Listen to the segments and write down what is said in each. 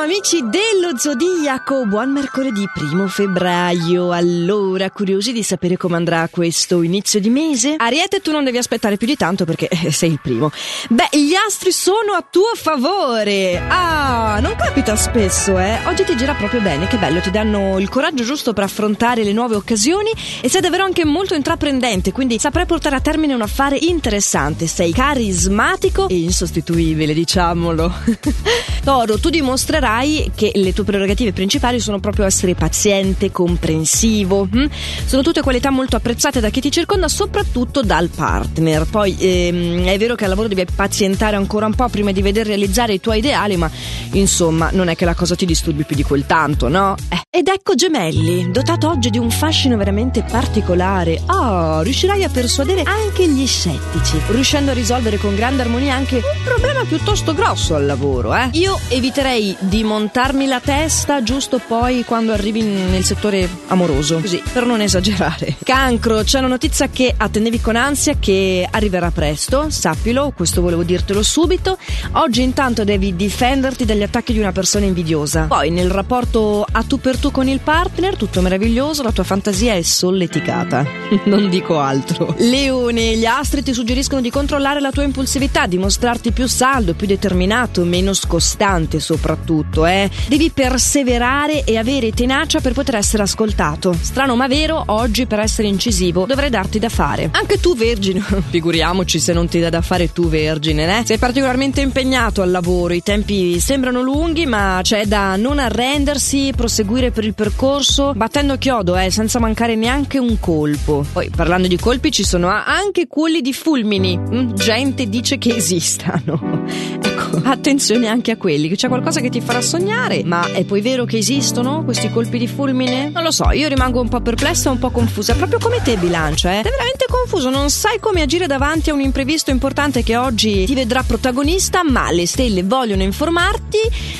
Amici dello Zodiaco, buon mercoledì primo febbraio. Allora, curiosi di sapere come andrà questo inizio di mese? Ariete, tu non devi aspettare più di tanto perché eh, sei il primo. Beh, gli astri sono a tuo favore. Ah, non capita spesso, eh. Oggi ti gira proprio bene, che bello, ti danno il coraggio giusto per affrontare le nuove occasioni e sei davvero anche molto intraprendente, quindi saprai portare a termine un affare interessante. Sei carismatico e insostituibile, diciamolo. Toro, tu dimostrerai che le tue prerogative principali sono proprio essere paziente, comprensivo. Hm? Sono tutte qualità molto apprezzate da chi ti circonda, soprattutto dal partner. Poi ehm, è vero che al lavoro devi pazientare ancora un po' prima di vedere realizzare i tuoi ideali, ma insomma non è che la cosa ti disturbi più di quel tanto, no? Eh. Ed ecco Gemelli, dotato oggi di un fascino veramente particolare. Oh, riuscirai a persuadere anche gli scettici, riuscendo a risolvere con grande armonia anche un problema piuttosto grosso al lavoro, eh? Io eviterei di montarmi la testa giusto poi quando arrivi nel settore amoroso, così per non esagerare. Cancro, c'è una notizia che attendevi con ansia che arriverà presto, sappilo, questo volevo dirtelo subito. Oggi intanto devi difenderti dagli attacchi di una persona invidiosa. Poi nel rapporto a tu per tu con il partner, tutto meraviglioso, la tua fantasia è solleticata. non dico altro. Leone, gli astri ti suggeriscono di controllare la tua impulsività, di mostrarti più saldo, più determinato, meno scostante soprattutto, eh. Devi perseverare e avere tenacia per poter essere ascoltato. Strano ma vero, oggi per essere incisivo dovrei darti da fare. Anche tu vergine, figuriamoci se non ti dà da fare tu vergine, eh. Sei particolarmente impegnato al lavoro, i tempi sembrano lunghi ma c'è da non arrendersi, proseguire per il percorso battendo chiodo, eh, senza mancare neanche un colpo. Poi parlando di colpi ci sono anche quelli di fulmini. Mm, gente dice che esistano. Attenzione anche a quelli, che c'è qualcosa che ti farà sognare, ma è poi vero che esistono questi colpi di fulmine? Non lo so, io rimango un po' perplessa un po' confusa, proprio come te bilancia, eh? Sei veramente confuso, non sai come agire davanti a un imprevisto importante che oggi ti vedrà protagonista, ma le stelle vogliono informarti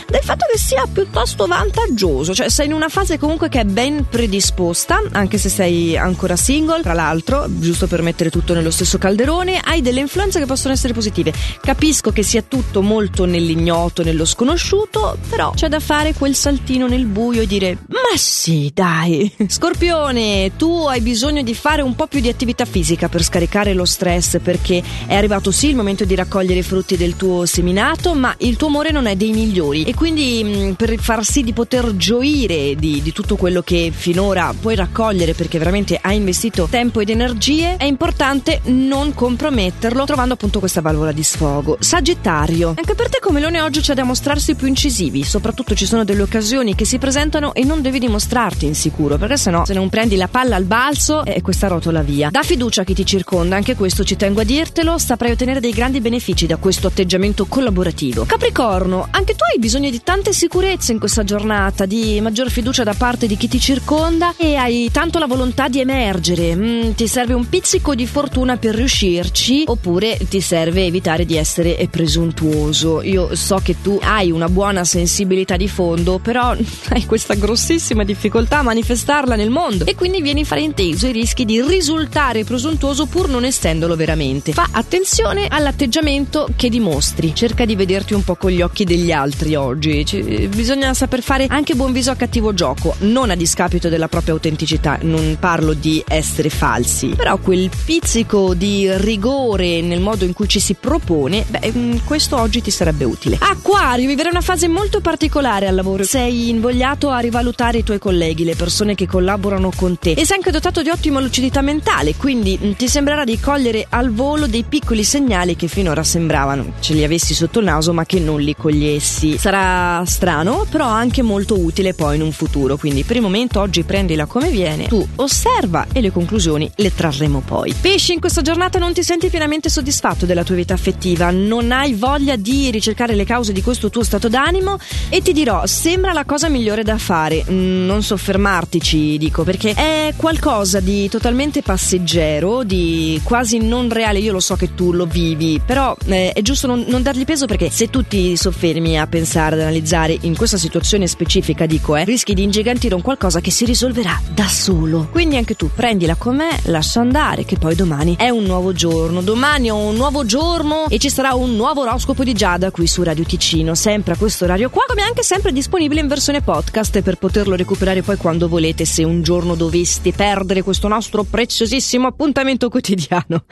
del fatto che sia piuttosto vantaggioso, cioè sei in una fase comunque che è ben predisposta, anche se sei ancora single, tra l'altro, giusto per mettere tutto nello stesso calderone, hai delle influenze che possono essere positive. Capisco che sia tutto molto nell'ignoto, nello sconosciuto, però c'è da fare quel saltino nel buio e dire ma sì, dai. Scorpione, tu hai bisogno di fare un po' più di attività fisica per scaricare lo stress perché è arrivato sì il momento di raccogliere i frutti del tuo seminato, ma il tuo amore non è dei migliori e quindi mh, per far sì di poter gioire di, di tutto quello che finora puoi raccogliere perché veramente hai investito tempo ed energie, è importante non comprometterlo trovando appunto questa valvola di sfogo. Sagittario, anche per te come Leone oggi c'è da mostrarsi più incisivi, soprattutto ci sono delle occasioni che si presentano e non devi dimostrarti insicuro, perché sennò se non prendi la palla al balzo e questa rotola via. Da fiducia a chi ti circonda, anche questo ci tengo a dirtelo, saprai ottenere dei grandi benefici da questo atteggiamento collaborativo. Capricorno, anche tu hai bisogno di tante sicurezze in questa giornata, di maggior fiducia da parte di chi ti circonda e hai tanto la volontà di emergere. Mm, ti serve un pizzico di fortuna per riuscirci oppure ti serve evitare di essere presuntuoso. Io so che tu hai una buona sensibilità di fondo, però hai questa grossissima difficoltà a manifestarla nel mondo e quindi vieni frainteso e rischi di risultare presuntuoso pur non essendolo veramente. Fa attenzione all'atteggiamento che dimostri. Cerca di vederti un po' con gli occhi degli altri oggi. Cioè, bisogna saper fare anche buon viso a cattivo gioco, non a discapito della propria autenticità. Non parlo di essere falsi, però quel pizzico di rigore nel modo in cui ci si propone, beh, mm, questo oggi ti sarebbe utile. Acquario, vivere una fase molto particolare al lavoro. Sei invogliato a rivalutare i tuoi colleghi, le persone che collaborano con te e sei anche dotato di ottima lucidità mentale, quindi ti sembrerà di cogliere al volo dei piccoli segnali che finora sembravano ce li avessi sotto il naso ma che non li cogliessi. Sarà strano, però anche molto utile poi in un futuro, quindi per il momento oggi prendila come viene, tu osserva e le conclusioni le trarremo poi. Pesci, in questa giornata non ti senti pienamente soddisfatto della tua vita affettiva, non hai voglia di ricercare le cause di questo tuo stato d'animo e ti dirò, sembra la cosa migliore da fare, mm, non soffermartici dico perché è qualcosa di totalmente passeggero, di quasi non reale, io lo so che tu lo vivi, però eh, è giusto non, non dargli peso perché se tu ti soffermi a pensare, ad analizzare in questa situazione specifica, dico, eh, rischi di ingigantire un qualcosa che si risolverà da solo. Quindi anche tu prendila com'è, lascia andare, che poi domani è un nuovo giorno. Domani è un nuovo giorno e ci sarà un nuovo oroscopo di Giada qui su Radio Ticino, sempre a questo orario qua, come anche sempre disponibile in versione podcast per poterlo recuperare poi quando volete se un giorno doveste perdere questo nostro preziosissimo appuntamento quotidiano.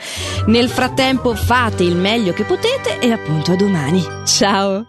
Nel frattempo fate il meglio che potete e appunto a domani. Ciao!